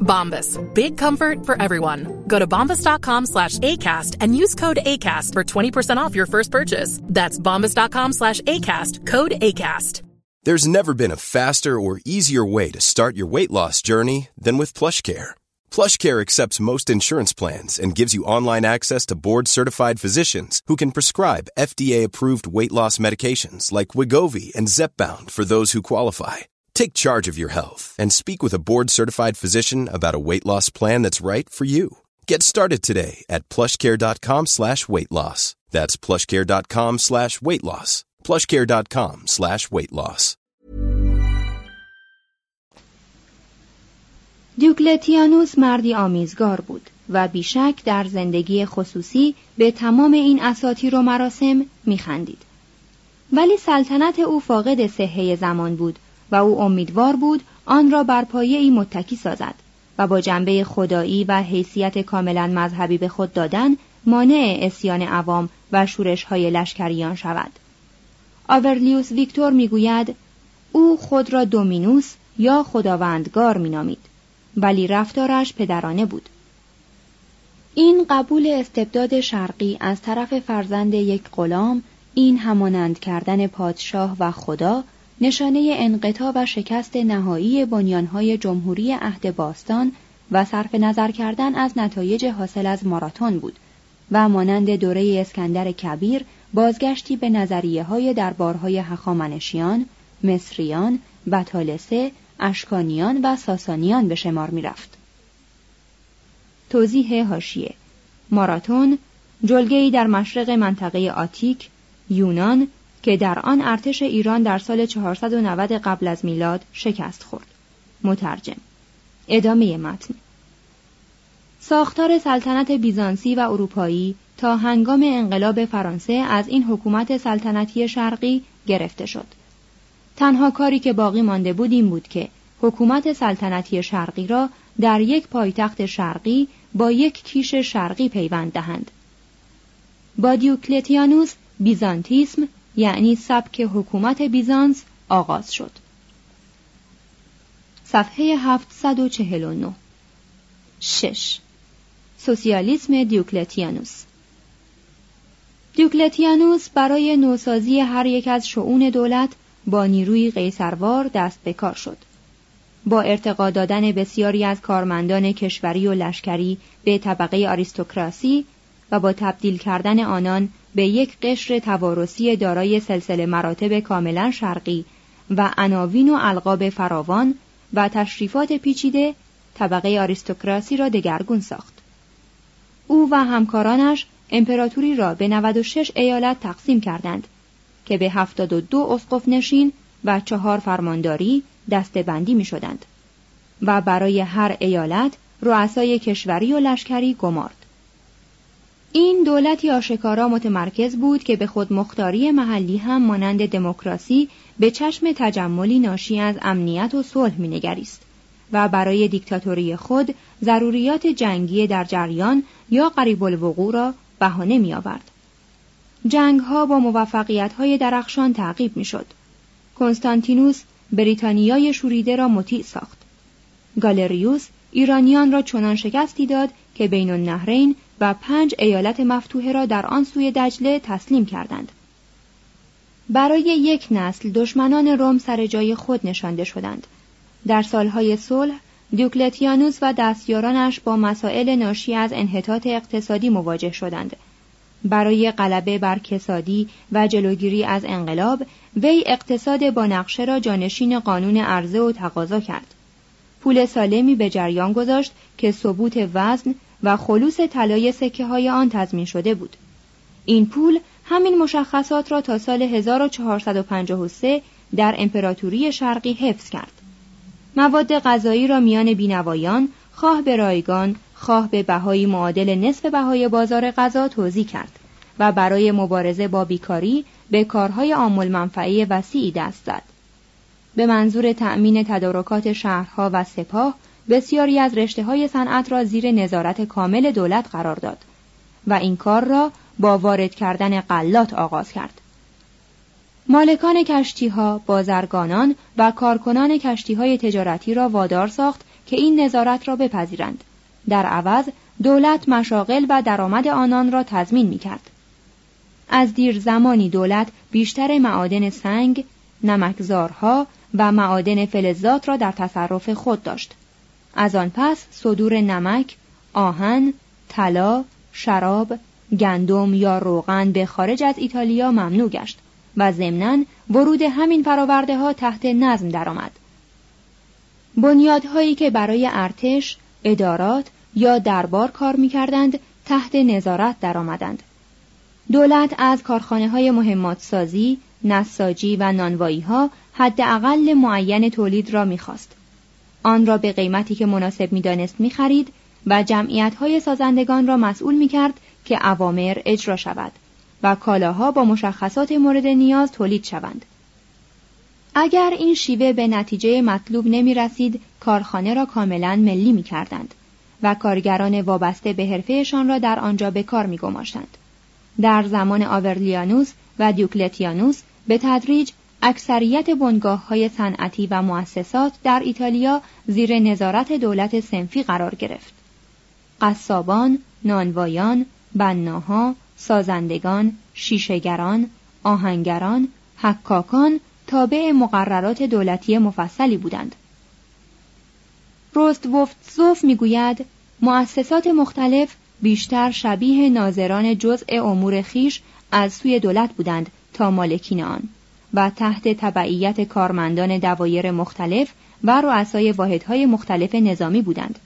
Bombas. Big comfort for everyone. Go to bombas.com slash ACAST and use code ACAST for 20% off your first purchase. That's bombas.com slash ACAST. Code ACAST. There's never been a faster or easier way to start your weight loss journey than with PlushCare. PlushCare accepts most insurance plans and gives you online access to board-certified physicians who can prescribe FDA-approved weight loss medications like Wigovi and Zepbound for those who qualify. Take charge of your health and speak with a board-certified physician about a weight loss plan that's right for you. Get started today at plushcare.com slash weight loss. That's plushcare.com slash weight loss. plushcare.com slash weight loss. دیوکلتیانوس مردی آمیزگار بود و بیشک در زندگی خصوصی به تمام این اساطیر و مراسم میخندید. ولی سلطنت او فاقد صحه زمان بود و او امیدوار بود آن را بر پایه ای متکی سازد و با جنبه خدایی و حیثیت کاملا مذهبی به خود دادن مانع اسیان عوام و شورش های لشکریان شود. آورلیوس ویکتور می‌گوید او خود را دومینوس یا خداوندگار مینامید ولی رفتارش پدرانه بود. این قبول استبداد شرقی از طرف فرزند یک غلام این همانند کردن پادشاه و خدا نشانه انقطاع و شکست نهایی بنیانهای جمهوری عهد باستان و صرف نظر کردن از نتایج حاصل از ماراتون بود و مانند دوره اسکندر کبیر بازگشتی به نظریه های دربارهای هخامنشیان، مصریان، بطالسه، اشکانیان و ساسانیان به شمار می رفت. توضیح هاشیه ماراتون جلگه‌ای در مشرق منطقه آتیک یونان که در آن ارتش ایران در سال 490 قبل از میلاد شکست خورد. مترجم ادامه متن ساختار سلطنت بیزانسی و اروپایی تا هنگام انقلاب فرانسه از این حکومت سلطنتی شرقی گرفته شد. تنها کاری که باقی مانده بود این بود که حکومت سلطنتی شرقی را در یک پایتخت شرقی با یک کیش شرقی پیوند دهند. با دیوکلتیانوس بیزانتیسم یعنی سبک حکومت بیزانس آغاز شد. صفحه 749 6. سوسیالیسم دیوکلتیانوس دیوکلتیانوس برای نوسازی هر یک از شعون دولت با نیروی قیصروار دست به کار شد. با ارتقا دادن بسیاری از کارمندان کشوری و لشکری به طبقه آریستوکراسی و با تبدیل کردن آنان به یک قشر توارثی دارای سلسله مراتب کاملا شرقی و عناوین و القاب فراوان و تشریفات پیچیده طبقه آریستوکراسی را دگرگون ساخت. او و همکارانش امپراتوری را به 96 ایالت تقسیم کردند که به 72 اسقف نشین و چهار فرمانداری دستبندی می شدند و برای هر ایالت رؤسای کشوری و لشکری گمارد. این دولتی آشکارا متمرکز بود که به خود مختاری محلی هم مانند دموکراسی به چشم تجملی ناشی از امنیت و صلح مینگریست و برای دیکتاتوری خود ضروریات جنگی در جریان یا قریب الوقوع را بهانه می آورد. با موفقیت های درخشان تعقیب می شد. کنستانتینوس بریتانیای شوریده را مطیع ساخت. گالریوس ایرانیان را چنان شکستی داد که بین النهرین و پنج ایالت مفتوحه را در آن سوی دجله تسلیم کردند. برای یک نسل دشمنان روم سر جای خود نشانده شدند. در سالهای صلح دیوکلتیانوس و دستیارانش با مسائل ناشی از انحطاط اقتصادی مواجه شدند. برای غلبه بر کسادی و جلوگیری از انقلاب وی اقتصاد با نقشه را جانشین قانون عرضه و تقاضا کرد. پول سالمی به جریان گذاشت که ثبوت وزن و خلوص طلای سکه های آن تضمین شده بود. این پول همین مشخصات را تا سال 1453 در امپراتوری شرقی حفظ کرد. مواد غذایی را میان بینوایان خواه به رایگان خواه به بهایی معادل نصف بهای بازار غذا توضیح کرد و برای مبارزه با بیکاری به کارهای آمول منفعی وسیعی دست زد. به منظور تأمین تدارکات شهرها و سپاه بسیاری از رشته های صنعت را زیر نظارت کامل دولت قرار داد و این کار را با وارد کردن قلات آغاز کرد. مالکان کشتی ها، بازرگانان و کارکنان کشتی های تجارتی را وادار ساخت که این نظارت را بپذیرند. در عوض دولت مشاغل و درآمد آنان را تضمین می کرد. از دیر زمانی دولت بیشتر معادن سنگ، نمکزارها و معادن فلزات را در تصرف خود داشت. از آن پس صدور نمک، آهن، طلا، شراب، گندم یا روغن به خارج از ایتالیا ممنوع گشت و ضمناً ورود همین فراورده ها تحت نظم درآمد. بنیادهایی که برای ارتش، ادارات یا دربار کار می‌کردند تحت نظارت درآمدند. دولت از کارخانه های مهمات سازی، نساجی و نانوایی ها حداقل معین تولید را می‌خواست. آن را به قیمتی که مناسب می‌دانست می‌خرید و جمعیت های سازندگان را مسئول می‌کرد که اوامر اجرا شود و کالاها با مشخصات مورد نیاز تولید شوند. اگر این شیوه به نتیجه مطلوب نمی رسید، کارخانه را کاملا ملی می کردند و کارگران وابسته به حرفهشان را در آنجا به کار می گماشتند. در زمان آورلیانوس و دیوکلتیانوس به تدریج اکثریت بنگاه های صنعتی و مؤسسات در ایتالیا زیر نظارت دولت سنفی قرار گرفت. قصابان، نانوایان، بناها، سازندگان، شیشهگران، آهنگران، حکاکان تابع مقررات دولتی مفصلی بودند. روستوفتزوف می‌گوید مؤسسات مختلف بیشتر شبیه ناظران جزء امور خیش از سوی دولت بودند تا مالکین آن و تحت تبعیت کارمندان دوایر مختلف و رؤسای واحدهای مختلف نظامی بودند.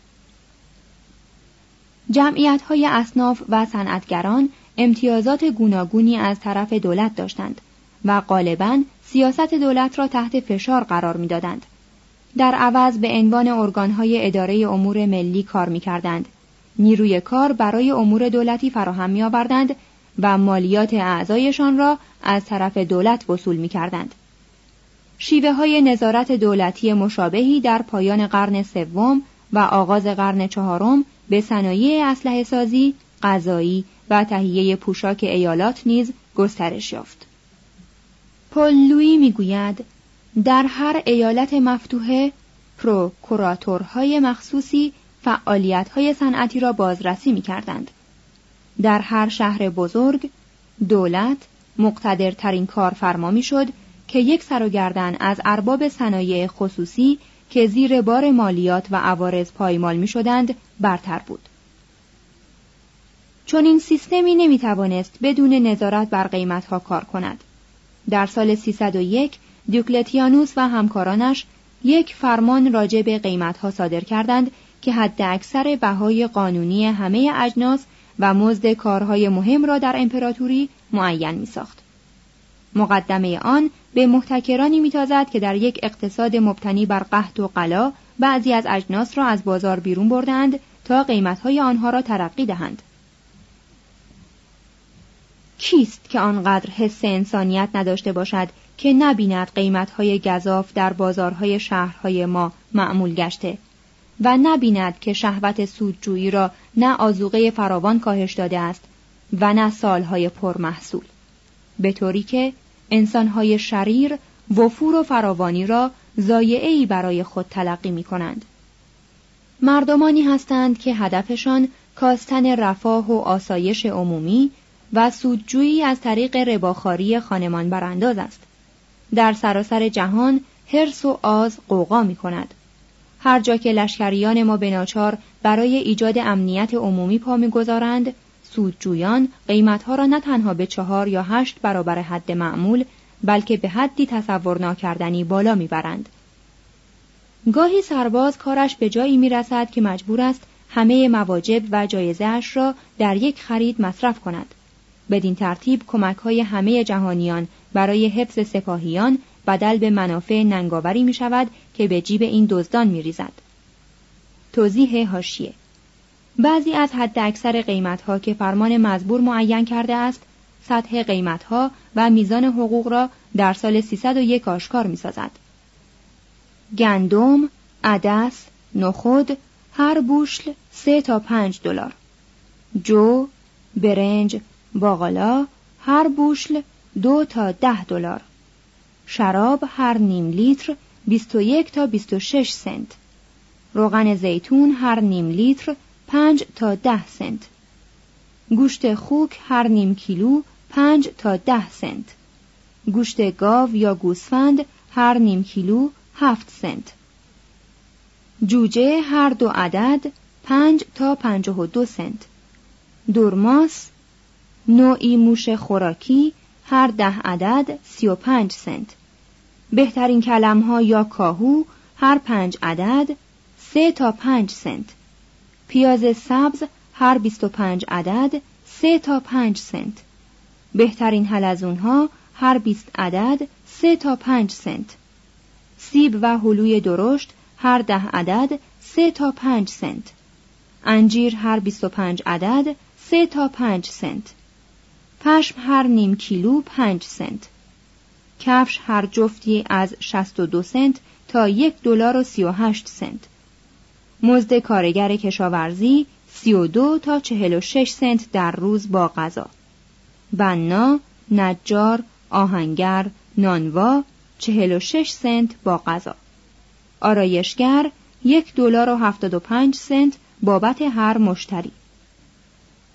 جمعیت های اصناف و صنعتگران امتیازات گوناگونی از طرف دولت داشتند و غالبا سیاست دولت را تحت فشار قرار می‌دادند. در عوض به عنوان ارگانهای اداره امور ملی کار می‌کردند. نیروی کار برای امور دولتی فراهم می آوردند و مالیات اعضایشان را از طرف دولت وصول می کردند. شیوه های نظارت دولتی مشابهی در پایان قرن سوم و آغاز قرن چهارم به صنایع اسلحه سازی، غذایی و تهیه پوشاک ایالات نیز گسترش یافت. پل لوی می‌گوید در هر ایالت مفتوحه پروکوراتورهای مخصوصی فعالیت های صنعتی را بازرسی می کردند. در هر شهر بزرگ دولت مقتدرترین کارفرما می شد که یک سر و گردن از ارباب صنایع خصوصی که زیر بار مالیات و عوارض پایمال می شدند برتر بود. چون این سیستمی نمی توانست بدون نظارت بر قیمتها کار کند. در سال 301 دیوکلتیانوس و همکارانش یک فرمان راجع به قیمتها صادر کردند که حد اکثر بهای قانونی همه اجناس و مزد کارهای مهم را در امپراتوری معین می ساخت. مقدمه آن به محتکرانی میتازد که در یک اقتصاد مبتنی بر قحط و قلا بعضی از اجناس را از بازار بیرون بردند تا قیمتهای آنها را ترقی دهند. کیست که آنقدر حس انسانیت نداشته باشد که نبیند قیمتهای گذاف در بازارهای شهرهای ما معمول گشته و نبیند که شهوت سودجویی را نه آزوقه فراوان کاهش داده است و نه سالهای پرمحصول به طوری که انسانهای شریر وفور و فراوانی را زایعی برای خود تلقی می کنند. مردمانی هستند که هدفشان کاستن رفاه و آسایش عمومی و سودجویی از طریق رباخاری خانمان برانداز است. در سراسر جهان هرس و آز قوقا می کند. هر جا که لشکریان ما بناچار برای ایجاد امنیت عمومی پا می‌گذارند سودجویان قیمتها را نه تنها به چهار یا هشت برابر حد معمول بلکه به حدی تصور ناکردنی بالا می‌برند. گاهی سرباز کارش به جایی می‌رسد که مجبور است همه مواجب و جایزهاش را در یک خرید مصرف کند. بدین ترتیب کمک های همه جهانیان برای حفظ سپاهیان بدل به منافع ننگاوری می شود که به جیب این دزدان می ریزد. توضیح هاشیه بعضی از حد اکثر قیمت ها که فرمان مزبور معین کرده است سطح قیمت ها و میزان حقوق را در سال 301 آشکار می سازد. گندم، عدس، نخود، هر بوشل سه تا پنج دلار. جو، برنج، باقالا، هر بوشل دو تا ده دلار. شراب هر نیم لیتر 21 تا 26 سنت. روغن زیتون هر نیم لیتر 5 تا 10 سنت. گوشت خوک هر نیم کیلو 5 تا 10 سنت. گوشت گاو یا گوسفند هر نیم کیلو 7 سنت. جوجه هر دو عدد 5 تا 52 سنت. دورماس نوعی موش خوراکی هر ده عدد 35 سنت. بهترین کلم ها یا کاهو هر پنج عدد سه تا پنج سنت. پیاز سبز هر 25 عدد سه تا پنج سنت. بهترین حلزون ها هر 20 عدد سه تا پنج سنت. سیب و هلوی درشت هر ده عدد سه تا پنج سنت. انجیر هر 25 عدد سه تا پنج سنت. پشم هر نیم کیلو پنج سنت. کفش هر جفتی از 62 سنت تا یک دلار و 38 سنت. مزد کارگر کشاورزی 32 تا 46 سنت در روز با غذا. بنا، نجار، آهنگر، نانوا 46 سنت با غذا. آرایشگر یک دلار و 75 سنت بابت هر مشتری.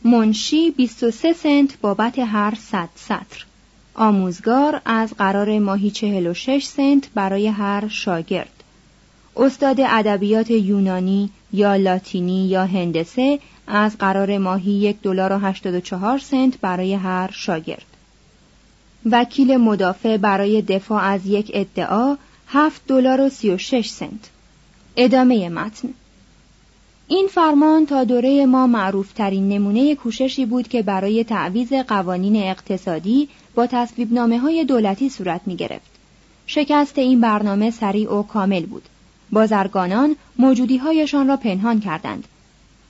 منشی 23 سنت بابت هر صد سطر. آموزگار از قرار ماهی 46 سنت برای هر شاگرد. استاد ادبیات یونانی یا لاتینی یا هندسه از قرار ماهی یک دلار و 84 سنت برای هر شاگرد. وکیل مدافع برای دفاع از یک ادعا 7 دلار و 36 سنت. ادامه متن این فرمان تا دوره ما معروف ترین نمونه کوششی بود که برای تعویز قوانین اقتصادی با تصویب نامه های دولتی صورت می گرفت. شکست این برنامه سریع و کامل بود. بازرگانان موجودی هایشان را پنهان کردند.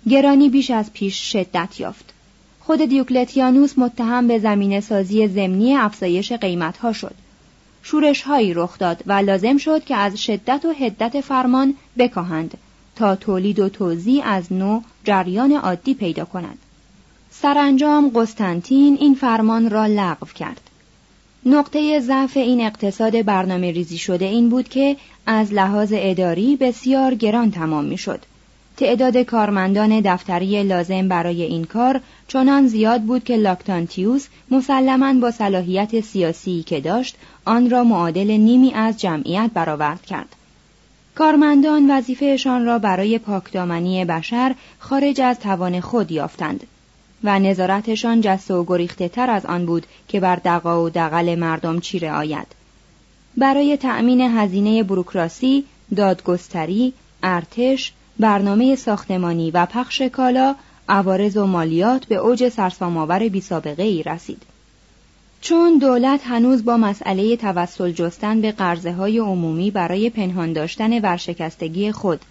گرانی بیش از پیش شدت یافت. خود دیوکلتیانوس متهم به زمین سازی زمینی افزایش قیمت ها شد. شورش هایی رخ داد و لازم شد که از شدت و حدت فرمان بکاهند تا تولید و توزیع از نو جریان عادی پیدا کند. سرانجام قسطنطین این فرمان را لغو کرد. نقطه ضعف این اقتصاد برنامه ریزی شده این بود که از لحاظ اداری بسیار گران تمام می شد. تعداد کارمندان دفتری لازم برای این کار چنان زیاد بود که لاکتانتیوس مسلما با صلاحیت سیاسی که داشت آن را معادل نیمی از جمعیت برآورد کرد کارمندان وظیفهشان را برای پاکدامنی بشر خارج از توان خود یافتند و نظارتشان جست و گریخته تر از آن بود که بر دقا و دقل مردم چیره آید برای تأمین هزینه بروکراسی، دادگستری، ارتش، برنامه ساختمانی و پخش کالا، عوارض و مالیات به اوج سرسام‌آور بی سابقه ای رسید. چون دولت هنوز با مسئله توسل جستن به قرضه های عمومی برای پنهان داشتن ورشکستگی خود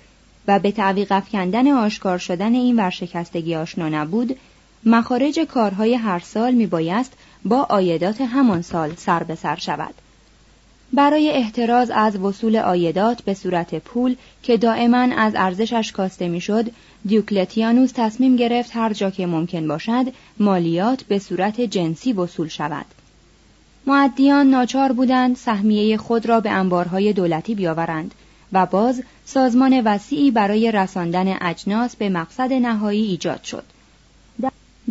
و به تعویق افکندن آشکار شدن این ورشکستگی آشنا نبود، مخارج کارهای هر سال می بایست با آیدات همان سال سر به سر شود. برای احتراز از وصول آیدات به صورت پول که دائما از ارزشش کاسته می‌شد دیوکلتیانوس تصمیم گرفت هر جا که ممکن باشد مالیات به صورت جنسی وصول شود معدیان ناچار بودند سهمیه خود را به انبارهای دولتی بیاورند و باز سازمان وسیعی برای رساندن اجناس به مقصد نهایی ایجاد شد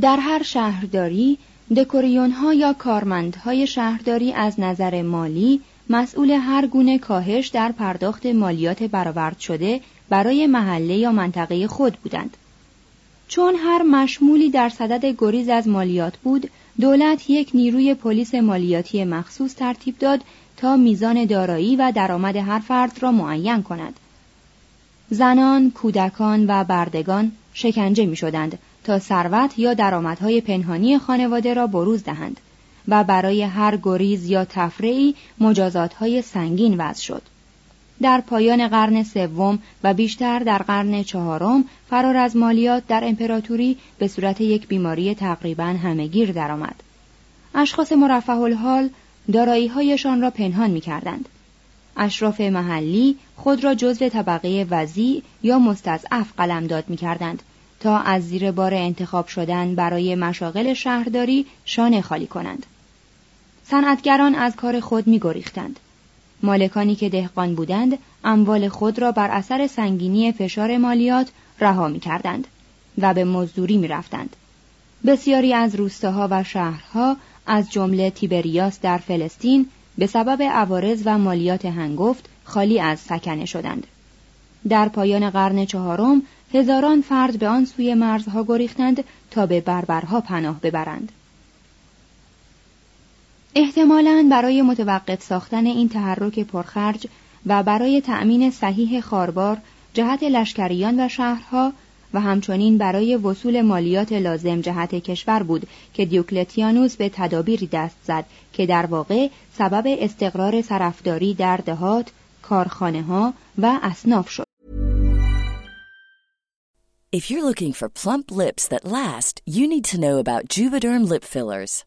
در هر شهرداری دکوریون ها یا کارمندهای شهرداری از نظر مالی مسئول هر گونه کاهش در پرداخت مالیات برآورد شده برای محله یا منطقه خود بودند. چون هر مشمولی در صدد گریز از مالیات بود، دولت یک نیروی پلیس مالیاتی مخصوص ترتیب داد تا میزان دارایی و درآمد هر فرد را معین کند. زنان، کودکان و بردگان شکنجه می شدند تا ثروت یا درآمدهای پنهانی خانواده را بروز دهند. و برای هر گریز یا تفریعی های سنگین وضع شد. در پایان قرن سوم و بیشتر در قرن چهارم فرار از مالیات در امپراتوری به صورت یک بیماری تقریبا همهگیر درآمد. اشخاص مرفه الحال داراییهایشان را پنهان می کردند. اشراف محلی خود را جزو طبقه وزی یا مستضعف قلمداد می کردند تا از زیر بار انتخاب شدن برای مشاغل شهرداری شانه خالی کنند. صنعتگران از کار خود می گریختند. مالکانی که دهقان بودند اموال خود را بر اثر سنگینی فشار مالیات رها می کردند و به مزدوری می رفتند. بسیاری از روستاها و شهرها از جمله تیبریاس در فلسطین به سبب عوارض و مالیات هنگفت خالی از سکنه شدند. در پایان قرن چهارم هزاران فرد به آن سوی مرزها گریختند تا به بربرها پناه ببرند. احتمالاً برای متوقف ساختن این تحرک پرخرج و برای تأمین صحیح خاربار جهت لشکریان و شهرها و همچنین برای وصول مالیات لازم جهت کشور بود که دیوکلتیانوس به تدابیری دست زد که در واقع سبب استقرار سرفداری در دهات، کارخانه ها و اصناف شد. If you're looking for plump lips that last, you need to know about Juvederm lip fillers.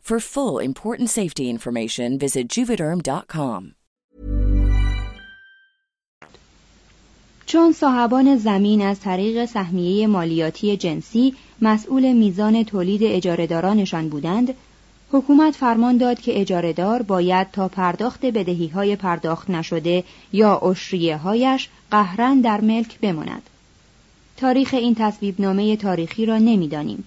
For full important safety information visit juvederm.com. چون صاحبان زمین از طریق سهمیه مالیاتی جنسی مسئول میزان تولید اجارهدارانشان بودند، حکومت فرمان داد که اجارهدار باید تا پرداخت بدهی های پرداخت نشده یا اشریه هایش قهرن در ملک بماند. تاریخ این تصویب نامه تاریخی را نمی‌دانیم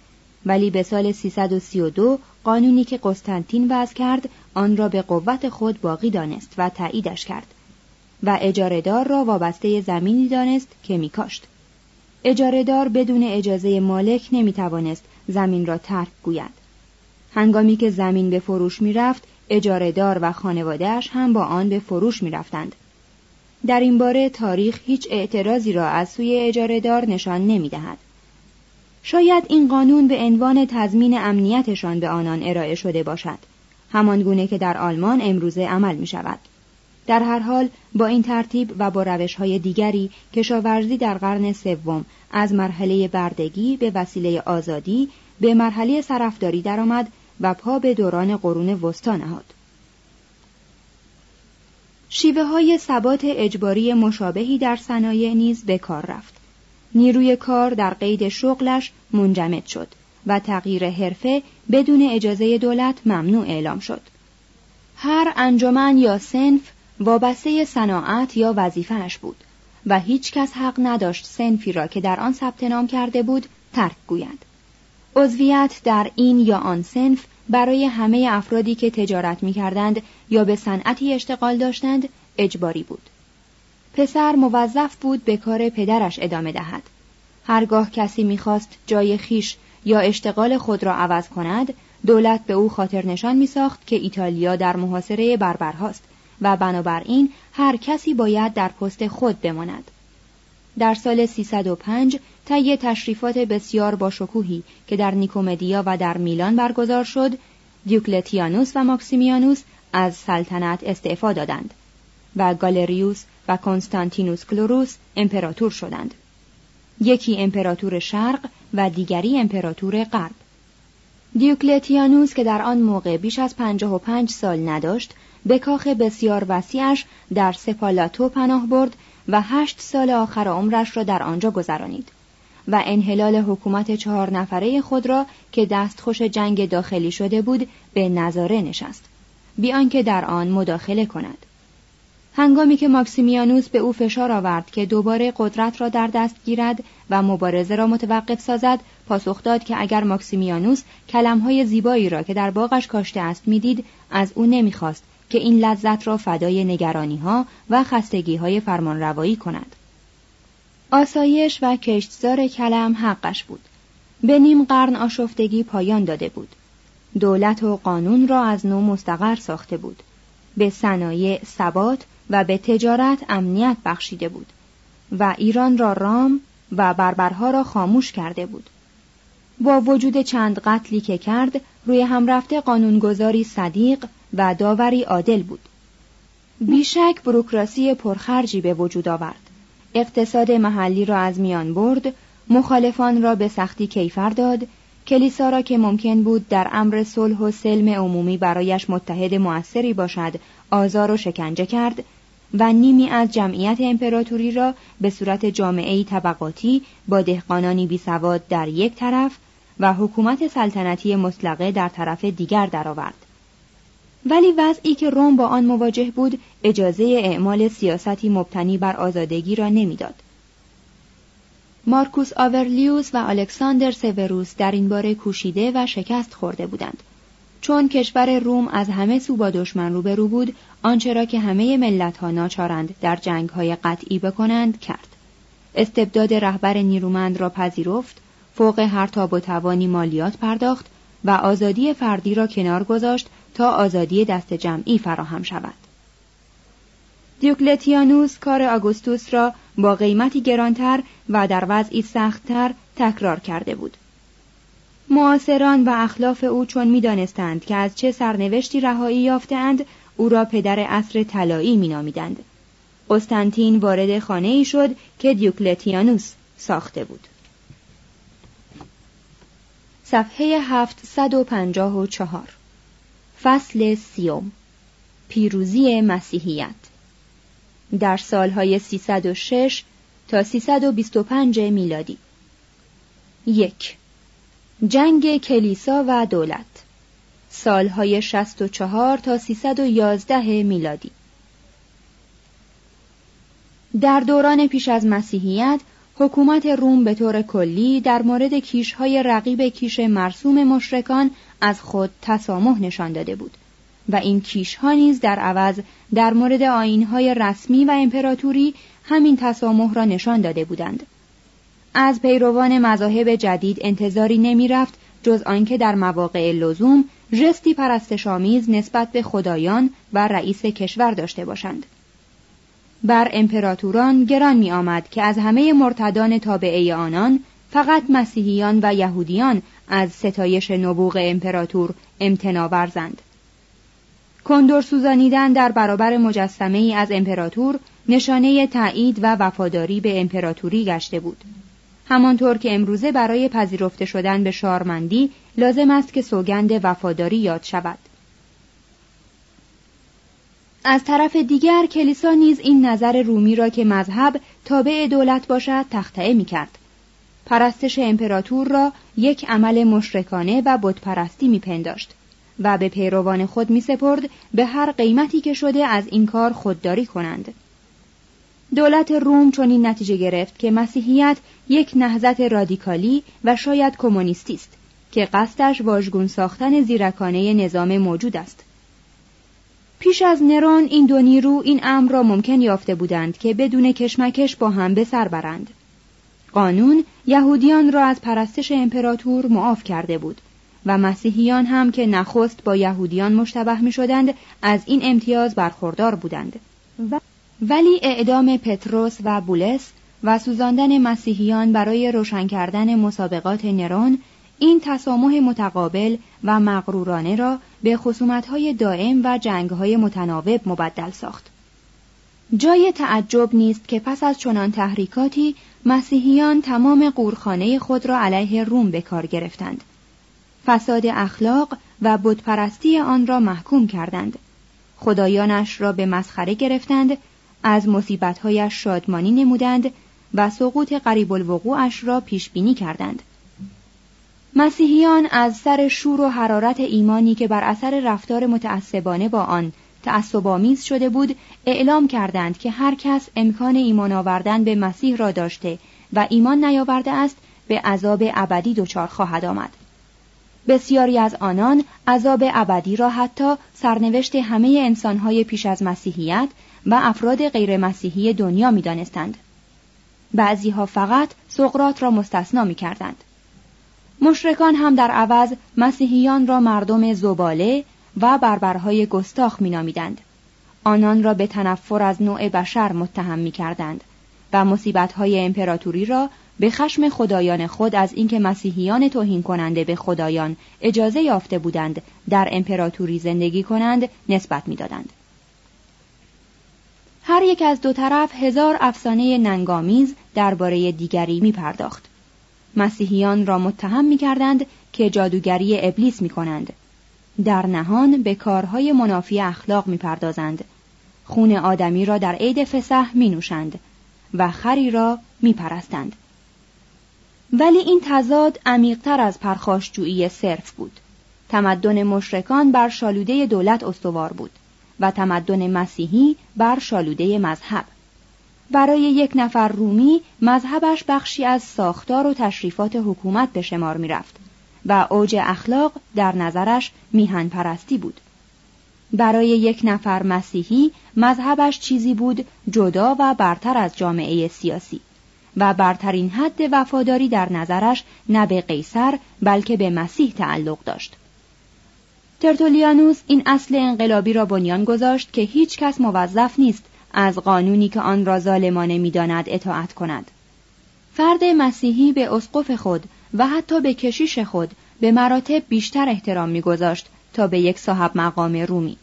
ولی به سال 332 قانونی که قسطنطین وضع کرد آن را به قوت خود باقی دانست و تاییدش کرد و اجارهدار را وابسته زمینی دانست که میکاشت. اجارهدار بدون اجازه مالک نمی‌توانست زمین را ترک گوید. هنگامی که زمین به فروش می‌رفت اجارهدار و خانوادهش هم با آن به فروش می‌رفتند. در این باره تاریخ هیچ اعتراضی را از سوی اجارهدار نشان نمی‌دهد. شاید این قانون به عنوان تضمین امنیتشان به آنان ارائه شده باشد همان گونه که در آلمان امروزه عمل می شود. در هر حال با این ترتیب و با روش های دیگری کشاورزی در قرن سوم از مرحله بردگی به وسیله آزادی به مرحله سرفداری درآمد و پا به دوران قرون وسطا نهاد. شیوه های ثبات اجباری مشابهی در صنایع نیز به کار رفت. نیروی کار در قید شغلش منجمد شد و تغییر حرفه بدون اجازه دولت ممنوع اعلام شد. هر انجمن یا سنف وابسته صناعت یا وظیفهش بود و هیچ کس حق نداشت سنفی را که در آن ثبت نام کرده بود ترک گوید. عضویت در این یا آن سنف برای همه افرادی که تجارت می کردند یا به صنعتی اشتغال داشتند اجباری بود. پسر موظف بود به کار پدرش ادامه دهد. هرگاه کسی می‌خواست جای خیش یا اشتغال خود را عوض کند، دولت به او خاطر نشان می ساخت که ایتالیا در محاصره بربرهاست و بنابراین هر کسی باید در پست خود بماند. در سال 305 طی تشریفات بسیار با شکوهی که در نیکومدیا و در میلان برگزار شد، دیوکلتیانوس و ماکسیمیانوس از سلطنت استعفا دادند و گالریوس و کنستانتینوس کلوروس امپراتور شدند. یکی امپراتور شرق و دیگری امپراتور غرب. دیوکلتیانوس که در آن موقع بیش از پنجاه و پنج سال نداشت به کاخ بسیار وسیعش در سپالاتو پناه برد و هشت سال آخر عمرش را در آنجا گذرانید و انحلال حکومت چهار نفره خود را که دستخوش جنگ داخلی شده بود به نظاره نشست بیان که در آن مداخله کند هنگامی که ماکسیمیانوس به او فشار آورد که دوباره قدرت را در دست گیرد و مبارزه را متوقف سازد پاسخ داد که اگر ماکسیمیانوس کلمهای زیبایی را که در باغش کاشته است می‌دید از او نمی‌خواست که این لذت را فدای نگرانی ها و خستگی های فرمان روایی کند. آسایش و کشتزار کلم حقش بود. به نیم قرن آشفتگی پایان داده بود. دولت و قانون را از نو مستقر ساخته بود. به صنایع ثبات و به تجارت امنیت بخشیده بود و ایران را رام و بربرها را خاموش کرده بود. با وجود چند قتلی که کرد روی هم رفته قانونگذاری صدیق و داوری عادل بود. بیشک بروکراسی پرخرجی به وجود آورد. اقتصاد محلی را از میان برد، مخالفان را به سختی کیفر داد، کلیسا را که ممکن بود در امر صلح و سلم عمومی برایش متحد موثری باشد، آزار و شکنجه کرد و نیمی از جمعیت امپراتوری را به صورت جامعه طبقاتی با دهقانانی بی سواد در یک طرف و حکومت سلطنتی مطلقه در طرف دیگر درآورد. ولی وضعی که روم با آن مواجه بود اجازه اعمال سیاستی مبتنی بر آزادگی را نمی‌داد. مارکوس آورلیوس و الکساندر سوروس در این باره کوشیده و شکست خورده بودند. چون کشور روم از همه سو با دشمن روبرو بود، آنچه را که همه ملت ها ناچارند در جنگ های قطعی بکنند کرد. استبداد رهبر نیرومند را پذیرفت، فوق هر تاب و توانی مالیات پرداخت و آزادی فردی را کنار گذاشت تا آزادی دست جمعی فراهم شود. دیوکلتیانوس کار آگوستوس را با قیمتی گرانتر و در وضعی سختتر تکرار کرده بود. معاصران و اخلاف او چون می‌دانستند که از چه سرنوشتی رهایی یافتهاند او را پدر عصر طلایی مینامیدند. قسطنطین وارد خانه ای شد که دیوکلتیانوس ساخته بود. صفحه 754 فصل سیوم. پیروزی مسیحیت. در سالهای 306 تا 325 میلادی. یک. جنگ کلیسا و دولت. سالهای 64 تا 311 میلادی. در دوران پیش از مسیحیت حکومت روم به طور کلی در مورد کیشهای رقیب کیش مرسوم مشرکان از خود تسامح نشان داده بود. و این کیشها نیز در عوض در مورد آینهای رسمی و امپراتوری همین تسامح را نشان داده بودند از پیروان مذاهب جدید انتظاری نمی رفت جز آنکه در مواقع لزوم ژستی پرستشآمیز نسبت به خدایان و رئیس کشور داشته باشند. بر امپراتوران گران می آمد که از همه مرتدان تابعه آنان فقط مسیحیان و یهودیان از ستایش نبوغ امپراتور امتنا ورزند. کندور سوزانیدن در برابر مجسمه ای از امپراتور نشانه تایید و وفاداری به امپراتوری گشته بود. همانطور که امروزه برای پذیرفته شدن به شارمندی لازم است که سوگند وفاداری یاد شود. از طرف دیگر کلیسا نیز این نظر رومی را که مذهب تابع دولت باشد تخطئه می کرد. پرستش امپراتور را یک عمل مشرکانه و بتپرستی میپنداشت و به پیروان خود می سپرد به هر قیمتی که شده از این کار خودداری کنند. دولت روم چنین نتیجه گرفت که مسیحیت یک نهضت رادیکالی و شاید کمونیستی است که قصدش واژگون ساختن زیرکانه نظام موجود است. پیش از نرون این دو نیرو این امر را ممکن یافته بودند که بدون کشمکش با هم به سر برند. قانون یهودیان را از پرستش امپراتور معاف کرده بود و مسیحیان هم که نخست با یهودیان مشتبه می شدند از این امتیاز برخوردار بودند ولی اعدام پتروس و بولس و سوزاندن مسیحیان برای روشن کردن مسابقات نرون این تسامح متقابل و مغرورانه را به خصومتهای دائم و جنگهای متناوب مبدل ساخت. جای تعجب نیست که پس از چنان تحریکاتی مسیحیان تمام قورخانه خود را علیه روم به کار گرفتند. فساد اخلاق و بتپرستی آن را محکوم کردند. خدایانش را به مسخره گرفتند، از مصیبتهایش شادمانی نمودند و سقوط قریب الوقوعش را پیش بینی کردند. مسیحیان از سر شور و حرارت ایمانی که بر اثر رفتار متعصبانه با آن تعصبآمیز شده بود اعلام کردند که هر کس امکان ایمان آوردن به مسیح را داشته و ایمان نیاورده است به عذاب ابدی دچار خواهد آمد بسیاری از آنان عذاب ابدی را حتی سرنوشت همه انسانهای پیش از مسیحیت و افراد غیر مسیحی دنیا می دانستند. بعضی ها فقط سقرات را مستثنا می کردند. مشرکان هم در عوض مسیحیان را مردم زباله و بربرهای گستاخ مینامیدند. آنان را به تنفر از نوع بشر متهم می کردند و مصیبتهای امپراتوری را به خشم خدایان خود از اینکه مسیحیان توهین کننده به خدایان اجازه یافته بودند در امپراتوری زندگی کنند نسبت می‌دادند. هر یک از دو طرف هزار افسانه ننگامیز درباره دیگری می پرداخت. مسیحیان را متهم می کردند که جادوگری ابلیس می کنند. در نهان به کارهای منافی اخلاق می پردازند. خون آدمی را در عید فسح می نوشند و خری را می پرستند. ولی این تضاد عمیقتر از پرخاشجویی صرف بود. تمدن مشرکان بر شالوده دولت استوار بود و تمدن مسیحی بر شالوده مذهب. برای یک نفر رومی مذهبش بخشی از ساختار و تشریفات حکومت به شمار می رفت و اوج اخلاق در نظرش میهن پرستی بود. برای یک نفر مسیحی مذهبش چیزی بود جدا و برتر از جامعه سیاسی و برترین حد وفاداری در نظرش نه به قیصر بلکه به مسیح تعلق داشت. ترتولیانوس این اصل انقلابی را بنیان گذاشت که هیچ کس موظف نیست از قانونی که آن را ظالمانه می‌داند اطاعت کند. فرد مسیحی به اسقف خود و حتی به کشیش خود به مراتب بیشتر احترام میگذاشت تا به یک صاحب مقام رومی.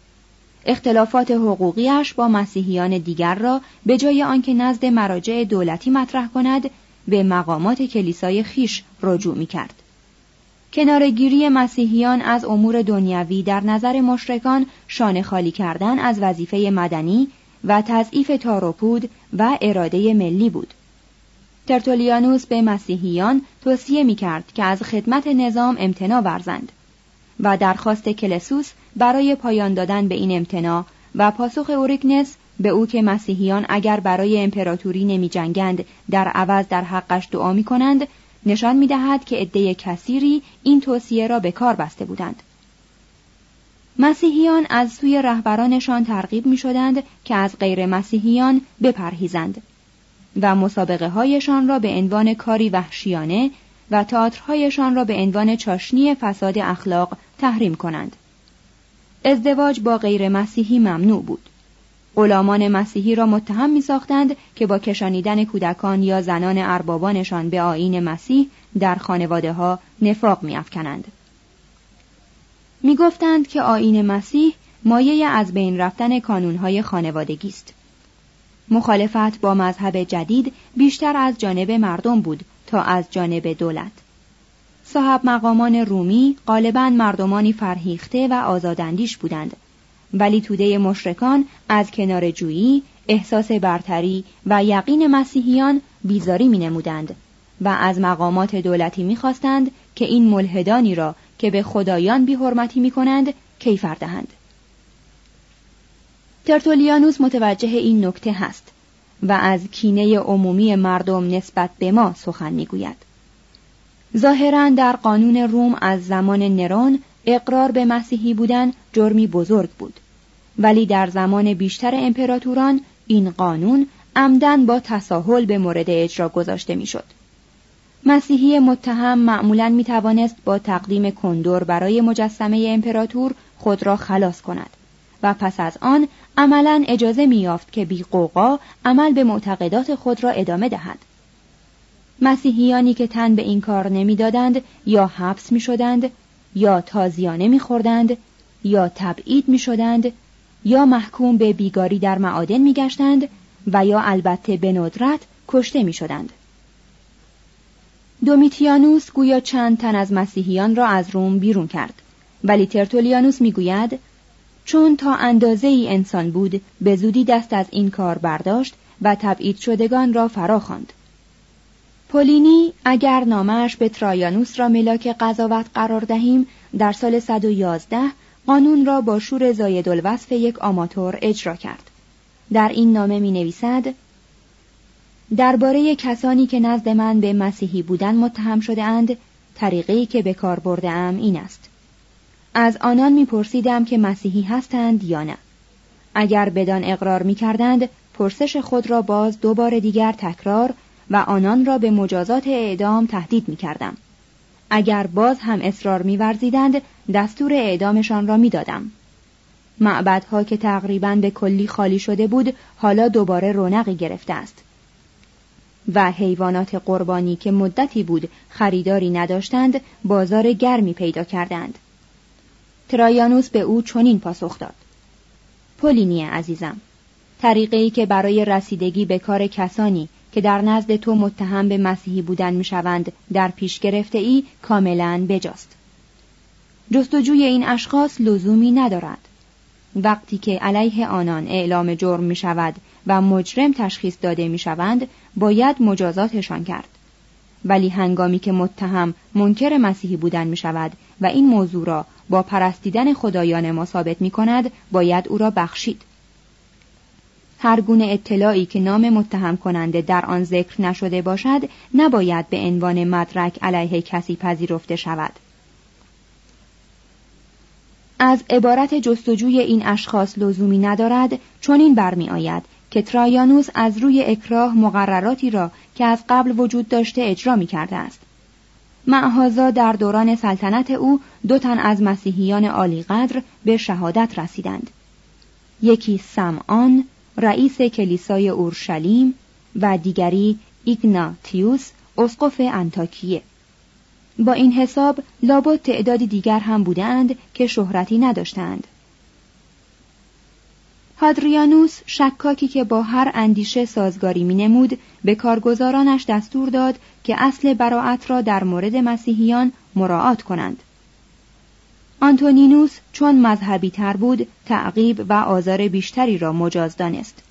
اختلافات حقوقیش با مسیحیان دیگر را به جای آنکه نزد مراجع دولتی مطرح کند به مقامات کلیسای خیش رجوع می کرد. کنارگیری مسیحیان از امور دنیوی در نظر مشرکان شانه خالی کردن از وظیفه مدنی و تضعیف تاروپود و اراده ملی بود. ترتولیانوس به مسیحیان توصیه می کرد که از خدمت نظام امتنا ورزند و درخواست کلسوس برای پایان دادن به این امتنا و پاسخ اوریکنس به او که مسیحیان اگر برای امپراتوری نمی جنگند در عوض در حقش دعا می کنند نشان می دهد که عده کثیری این توصیه را به کار بسته بودند. مسیحیان از سوی رهبرانشان ترغیب می شدند که از غیر مسیحیان بپرهیزند. و مسابقه هایشان را به عنوان کاری وحشیانه و تئاترهایشان را به عنوان چاشنی فساد اخلاق تحریم کنند. ازدواج با غیر مسیحی ممنوع بود. غلامان مسیحی را متهم می ساختند که با کشانیدن کودکان یا زنان اربابانشان به آیین مسیح در خانواده ها نفاق می افکنند. که آیین مسیح مایه از بین رفتن کانونهای خانوادگی است. مخالفت با مذهب جدید بیشتر از جانب مردم بود تا از جانب دولت. صاحب مقامان رومی غالبا مردمانی فرهیخته و آزاداندیش بودند ولی توده مشرکان از کنار جویی، احساس برتری و یقین مسیحیان بیزاری می نمودند و از مقامات دولتی می خواستند که این ملحدانی را که به خدایان بی حرمتی می کنند کیفر دهند. ترتولیانوس متوجه این نکته هست و از کینه عمومی مردم نسبت به ما سخن می‌گوید. ظاهرا در قانون روم از زمان نرون اقرار به مسیحی بودن جرمی بزرگ بود ولی در زمان بیشتر امپراتوران این قانون عمدن با تساهل به مورد اجرا گذاشته می‌شد. مسیحی متهم معمولا می توانست با تقدیم کندور برای مجسمه امپراتور خود را خلاص کند و پس از آن عملا اجازه میافت که بی قوقا عمل به معتقدات خود را ادامه دهد. مسیحیانی که تن به این کار نمی‌دادند یا حبس می شدند یا تازیانه می خوردند یا تبعید می شدند یا محکوم به بیگاری در معادن می گشتند و یا البته به ندرت کشته می شدند. دومیتیانوس گویا چند تن از مسیحیان را از روم بیرون کرد ولی ترتولیانوس می‌گوید چون تا اندازه ای انسان بود به زودی دست از این کار برداشت و تبعید شدگان را فرا خواند. پولینی اگر نامش به ترایانوس را ملاک قضاوت قرار دهیم در سال 111 قانون را با شور زاید الوصف یک آماتور اجرا کرد. در این نامه می نویسد درباره کسانی که نزد من به مسیحی بودن متهم شده اند طریقی که به کار برده ام این است. از آنان میپرسیدم که مسیحی هستند یا نه. اگر بدان اقرار می کردند پرسش خود را باز دوبار دیگر تکرار و آنان را به مجازات اعدام تهدید می کردم. اگر باز هم اصرار می ورزیدند دستور اعدامشان را می دادم. معبدها که تقریبا به کلی خالی شده بود حالا دوباره رونقی گرفته است. و حیوانات قربانی که مدتی بود خریداری نداشتند بازار گرمی پیدا کردند. ترایانوس به او چنین پاسخ داد. پولینی عزیزم، طریقی که برای رسیدگی به کار کسانی که در نزد تو متهم به مسیحی بودن می‌شوند در پیش گرفته ای کاملا بجاست. جستجوی این اشخاص لزومی ندارد. وقتی که علیه آنان اعلام جرم می شود و مجرم تشخیص داده می شوند باید مجازاتشان کرد. ولی هنگامی که متهم منکر مسیحی بودن می شود و این موضوع را با پرستیدن خدایان ما ثابت می کند باید او را بخشید. هر گونه اطلاعی که نام متهم کننده در آن ذکر نشده باشد نباید به عنوان مدرک علیه کسی پذیرفته شود. از عبارت جستجوی این اشخاص لزومی ندارد چون این برمی آید که ترایانوس از روی اکراه مقرراتی را که از قبل وجود داشته اجرا می کرده است. معهازا در دوران سلطنت او دو تن از مسیحیان عالیقدر به شهادت رسیدند. یکی سمعان رئیس کلیسای اورشلیم و دیگری ایگناتیوس اسقف انتاکیه با این حساب لابد تعدادی دیگر هم بودند که شهرتی نداشتند هادریانوس شکاکی که با هر اندیشه سازگاری می نمود به کارگزارانش دستور داد که اصل براعت را در مورد مسیحیان مراعات کنند. آنتونینوس چون مذهبی تر بود تعقیب و آزار بیشتری را مجاز دانست.